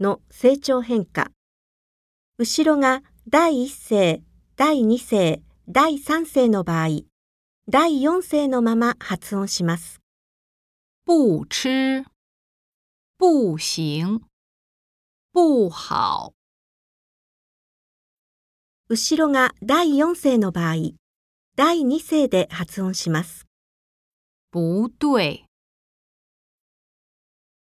の成長変化。後ろが第一世、第2世、第3世の場合、第4世のまま発音します。不吃、不行、不好。後ろが第4世の場合、第2世で発音します。不对、